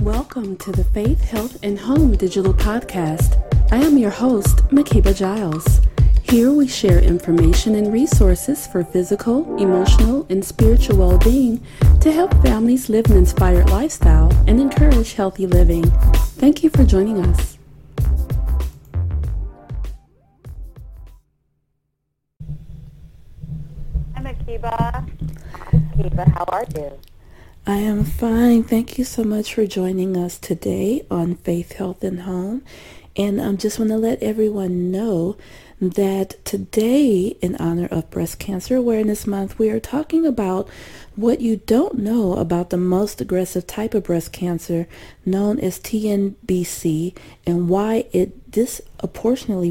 Welcome to the Faith, Health, and Home Digital Podcast. I am your host, Makiba Giles. Here we share information and resources for physical, emotional, and spiritual well being to help families live an inspired lifestyle and encourage healthy living. Thank you for joining us. Hi, Makiba. Makiba, how are you? I am fine. Thank you so much for joining us today on Faith, Health, and Home. And I um, just want to let everyone know that today, in honor of Breast Cancer Awareness Month, we are talking about what you don't know about the most aggressive type of breast cancer known as TNBC and why it disproportionately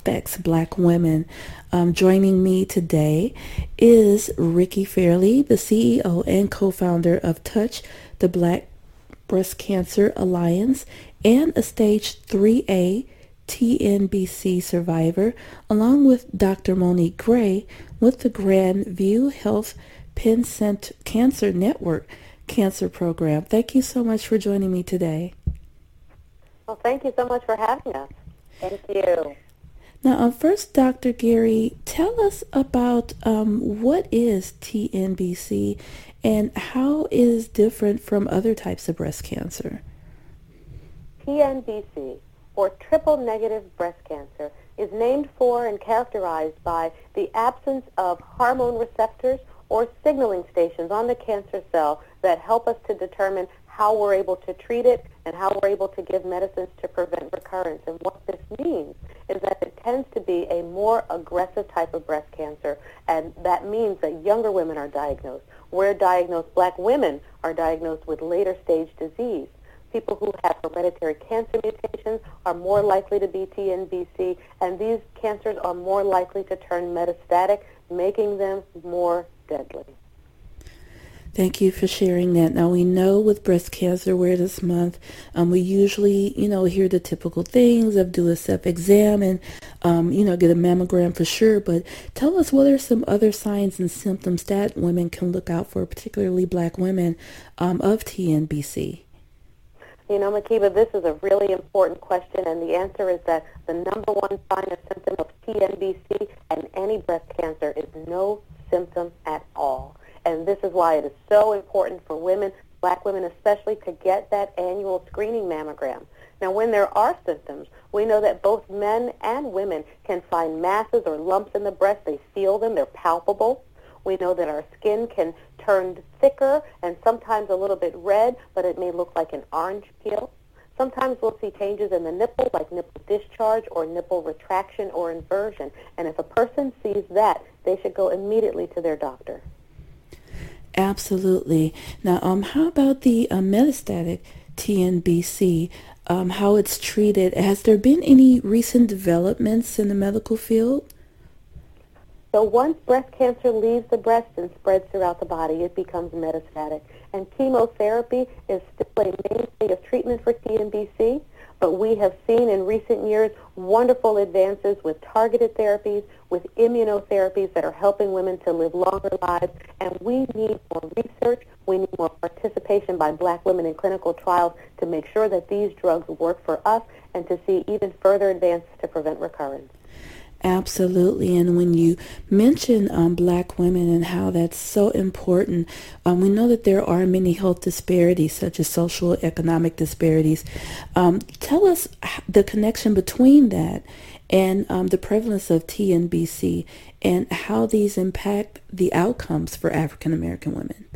affects black women. Um, joining me today is Ricki Fairley, the CEO and co-founder of Touch, the Black Breast Cancer Alliance, and a stage 3A TNBC survivor, along with Dr. Monique Gary with the Grand View Health Penn Center Cancer Network Cancer Program. Thank you so much for joining me today. Well, thank you so much for having us. Thank you. Now, um, first, Dr. Gary, tell us about um, what is TNBC and how it is different from other types of breast cancer. TNBC, or triple negative breast cancer, is named for and characterized by the absence of hormone receptors or signaling stations on the cancer cell that help us to determine how we're able to treat it and how we're able to give medicines to prevent recurrence. And what this means is that it tends to be a more aggressive type of breast cancer, and that means that younger women are diagnosed. We're diagnosed, black women are diagnosed with later stage disease. People who have hereditary cancer mutations are more likely to be TNBC, and these cancers are more likely to turn metastatic, making them more deadly. Thank you for sharing that. Now we know with breast cancer awareness month, um, we usually, you know, hear the typical things of do a self-exam and, um, you know, get a mammogram for sure. But tell us what are some other signs and symptoms that women can look out for, particularly black women, um, of TNBC? You know, Makiba, this is a really important question, and the answer is that the number one sign or symptom of TNBC and any breast cancer is no symptom at all. This is why it is so important for women, black women especially, to get that annual screening mammogram. Now, when there are symptoms, we know that both men and women can find masses or lumps in the breast. They feel them. They're palpable. We know that our skin can turn thicker and sometimes a little bit red, but it may look like an orange peel. Sometimes we'll see changes in the nipple, like nipple discharge or nipple retraction or inversion. And if a person sees that, they should go immediately to their doctor. Absolutely. Now, um, how about the uh, metastatic TNBC? Um, how it's treated? Has there been any recent developments in the medical field? So once breast cancer leaves the breast and spreads throughout the body, it becomes metastatic. And chemotherapy is still a mainstay of treatment for TNBC. But we have seen in recent years wonderful advances with targeted therapies, with immunotherapies that are helping women to live longer lives. And we need more research. We need more participation by black women in clinical trials to make sure that these drugs work for us and to see even further advances to prevent recurrence. Absolutely. And when you mention um, black women and how that's so important, um, we know that there are many health disparities, such as social economic disparities. Um, tell us the connection between that and um, the prevalence of TNBC and how these impact the outcomes for African American women.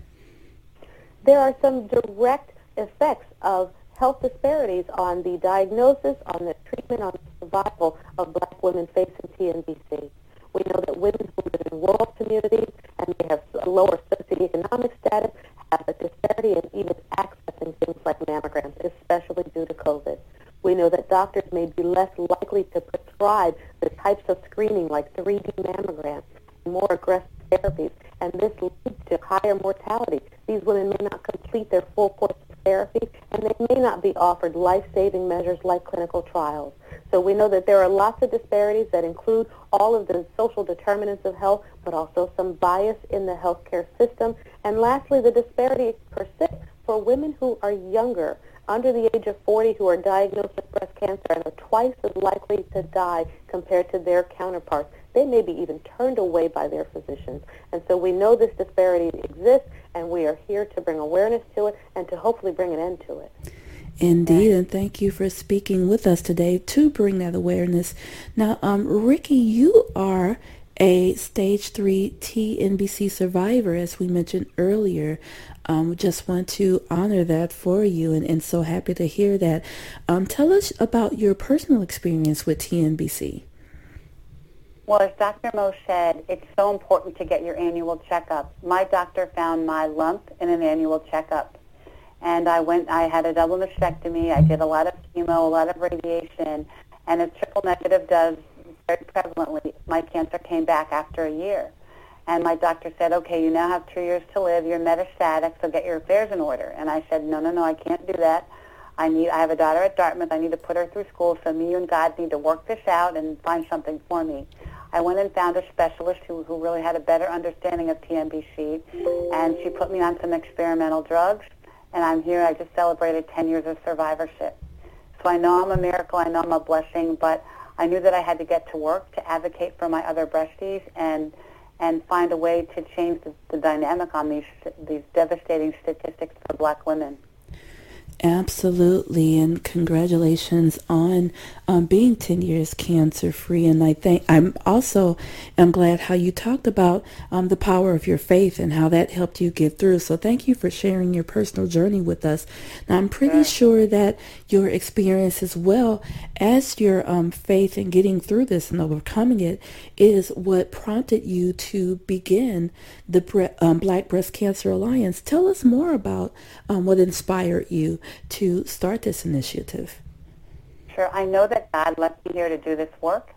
There are some direct effects of health disparities on the diagnosis, on the treatment, on the survival of black women facing TNBC. We know that women who live in rural communities and they have a lower socioeconomic status have a disparity in even accessing things like mammograms, especially due to COVID. We know that doctors may be less likely to prescribe the types of screening like 3D mammograms and more aggressive therapies, and this leads to higher mortality. These women may not complete their full course of therapy, and they may not be offered life-saving measures like clinical trials. So we know that there are lots of disparities that include all of the social determinants of health, but also some bias in the healthcare system. And lastly, the disparity persists for women who are younger under the age of 40 who are diagnosed with breast cancer and are twice as likely to die compared to their counterparts. They may be even turned away by their physicians. And so we know this disparity exists, and we are here to bring awareness to it and to hopefully bring an end to it. Indeed, and thank you for speaking with us today to bring that awareness. Now, um, Ricki, you are a stage three TNBC survivor, as we mentioned earlier. Um, just want to honor that for you, and, and so happy to hear that. Um, tell us about your personal experience with TNBC. Well, as Dr. Mo said, it's so important to get your annual checkup. My doctor found my lump in an annual checkup and I went. I had a double mastectomy. I did a lot of chemo, a lot of radiation, and as triple negative does very prevalently, my cancer came back after a year. And my doctor said, okay, you now have two years to live. You're metastatic, so get your affairs in order. And I said, no, no, no, I can't do that. I need. I have a daughter at Dartmouth. I need to put her through school. So me and God need to work this out and find something for me. I went and found a specialist who, who really had a better understanding of TNBC, and she put me on some experimental drugs and I'm here. I just celebrated 10 years of survivorship. So I know I'm a miracle. I know I'm a blessing, but I knew that I had to get to work to advocate for my other breasties and and find a way to change the, the dynamic on these these devastating statistics for black women. Absolutely, and congratulations on um, being 10 years cancer free. And I think I'm also am glad how you talked about um, the power of your faith and how that helped you get through. So thank you for sharing your personal journey with us. Now I'm pretty sure that your experience as well as your um, faith in getting through this and overcoming it is what prompted you to begin the Bre- um, Black Breast Cancer Alliance. Tell us more about um, what inspired you to start this initiative. Sure. I know that God left me here to do this work.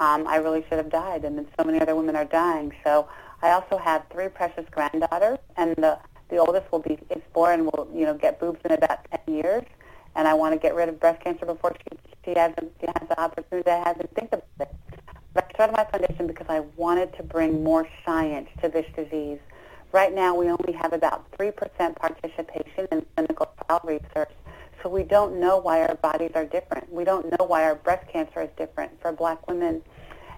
Um, I really should have died, and then so many other women are dying. So I also have three precious granddaughters, and the the oldest will be is four and will you know get boobs in about ten years. And I want to get rid of breast cancer before she she has she has the opportunity to have and think about it. But I started my foundation because I wanted to bring more science to this disease. Right now, we only have about 3% participation in clinical trial research, so we don't know why our bodies are different. We don't know why our breast cancer is different for black women,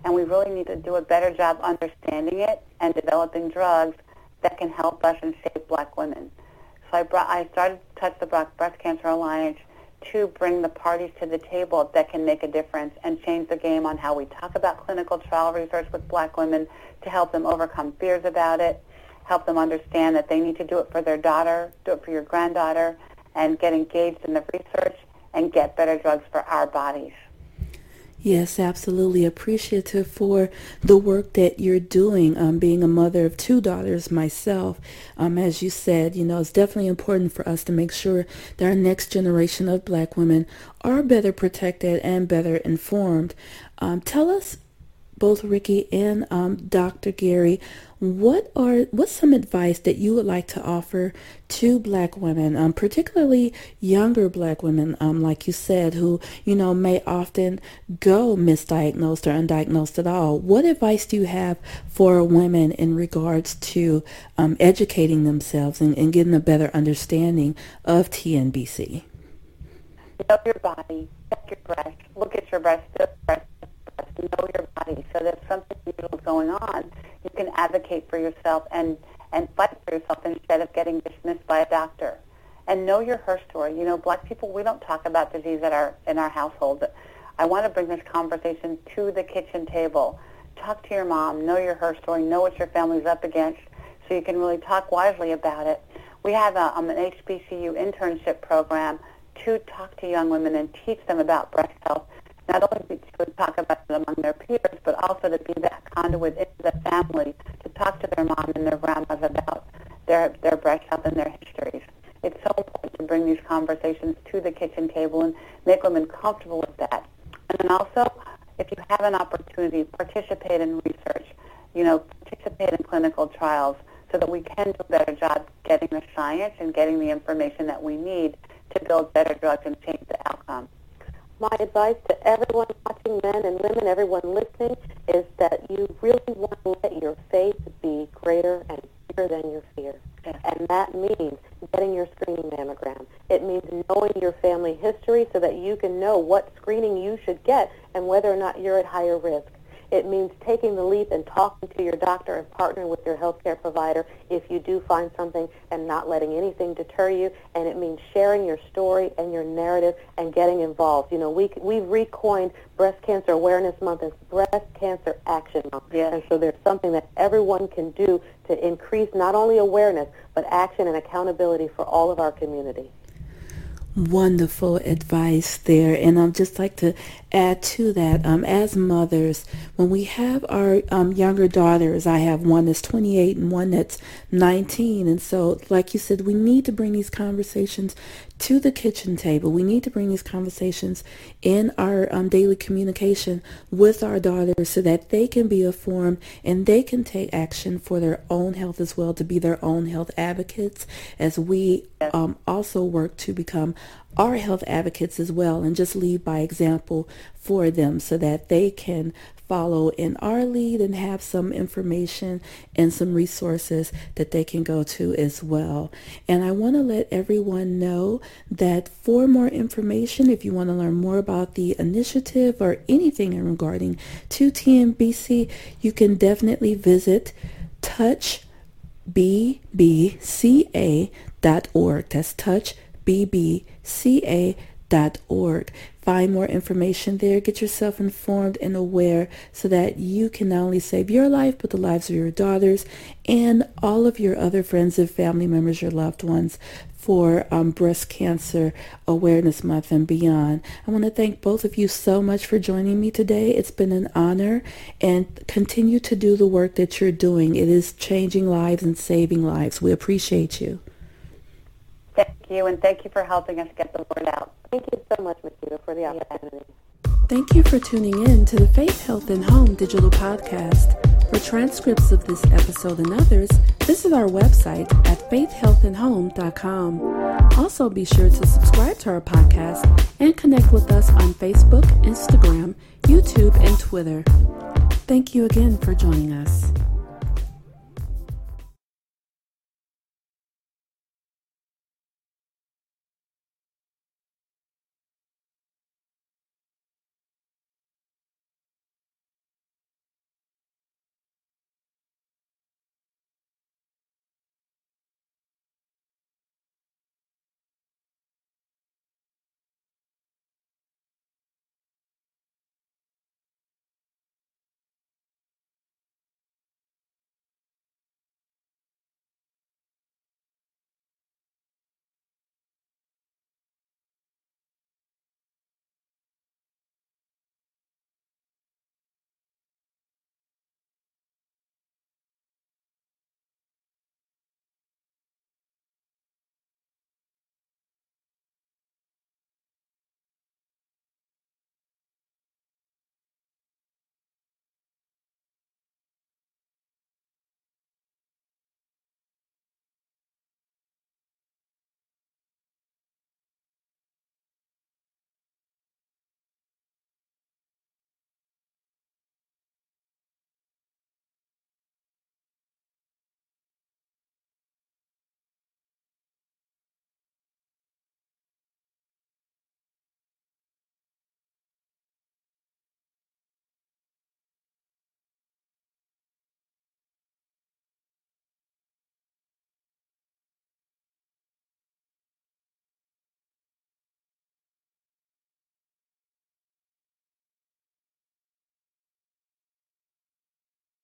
and we really need to do a better job understanding it and developing drugs that can help us and save black women. So I, brought, I started Touch the Black Breast Cancer Alliance to bring the parties to the table that can make a difference and change the game on how we talk about clinical trial research with black women to help them overcome fears about it help them understand that they need to do it for their daughter, do it for your granddaughter, and get engaged in the research and get better drugs for our bodies. Yes, absolutely appreciative for the work that you're doing. Um, being a mother of two daughters myself, um, as you said, you know, it's definitely important for us to make sure that our next generation of black women are better protected and better informed. Um, tell us both Ricki and um, Dr. Gary, what are what's some advice that you would like to offer to Black women, um, particularly younger Black women, um, like you said, who you know may often go misdiagnosed or undiagnosed at all? What advice do you have for women in regards to um, educating themselves and, and getting a better understanding of TNBC? Know your body, check your breast, look at your your body. So that if something unusual going on, you can advocate for yourself and, and fight for yourself instead of getting dismissed by a doctor. And know your her story. You know, black people, we don't talk about disease at our, in our household. I want to bring this conversation to the kitchen table. Talk to your mom. Know your her story. Know what your family's up against so you can really talk wisely about it. We have a, um, an HBCU internship program to talk to young women and teach them about breast health not only to talk about it among their peers, but also to be that conduit into the family to talk to their mom and their grandmas about their, their health and their histories. It's so important to bring these conversations to the kitchen table and make women comfortable with that. And then also, if you have an opportunity, participate in research. You know, participate in clinical trials so that we can do a better job getting the science and getting the information that we need to build better drugs and change the outcome my advice to everyone watching, men and women, everyone listening, is that you really want to let your faith be greater and bigger than your fear. And that means getting your screening mammogram. It means knowing your family history so that you can know what screening you should get and whether or not you're at higher risk. It means taking the leap and talking to your doctor and partnering with your healthcare provider if you do find something and not letting anything deter you. And it means sharing your story and your narrative and getting involved. You know, we, we've recoined Breast Cancer Awareness Month as Breast Cancer Action Month. Yes. And so there's something that everyone can do to increase not only awareness, but action and accountability for all of our community. Wonderful advice there. And I'd just like to add to that, um, as mothers, when we have our um, younger daughters, I have one that's 28 and one that's 19. And so, like you said, we need to bring these conversations to the kitchen table. We need to bring these conversations in our um, daily communication with our daughters so that they can be informed and they can take action for their own health as well, to be their own health advocates as we um, also work to become our health advocates as well and just lead by example for them so that they can follow in our lead and have some information and some resources that they can go to as well. And I want to let everyone know that for more information, if you want to learn more about the initiative or anything regarding two T N B C, you can definitely visit touchbbca.org. That's touchbbca.org find more information there. Get yourself informed and aware so that you can not only save your life, but the lives of your daughters and all of your other friends and family members, your loved ones, for um, Breast Cancer Awareness Month and beyond. I want to thank both of you so much for joining me today. It's been an honor and continue to do the work that you're doing. It is changing lives and saving lives. We appreciate you. Thank you, and thank you for helping us get the word out. Thank you so much, Makiba, for the opportunity. Thank you for tuning in to the Faith, Health, and Home digital podcast. For transcripts of this episode and others, visit our website at faithhealthandhome.com. Also, be sure to subscribe to our podcast and connect with us on Facebook, Instagram, YouTube, and Twitter. Thank you again for joining us.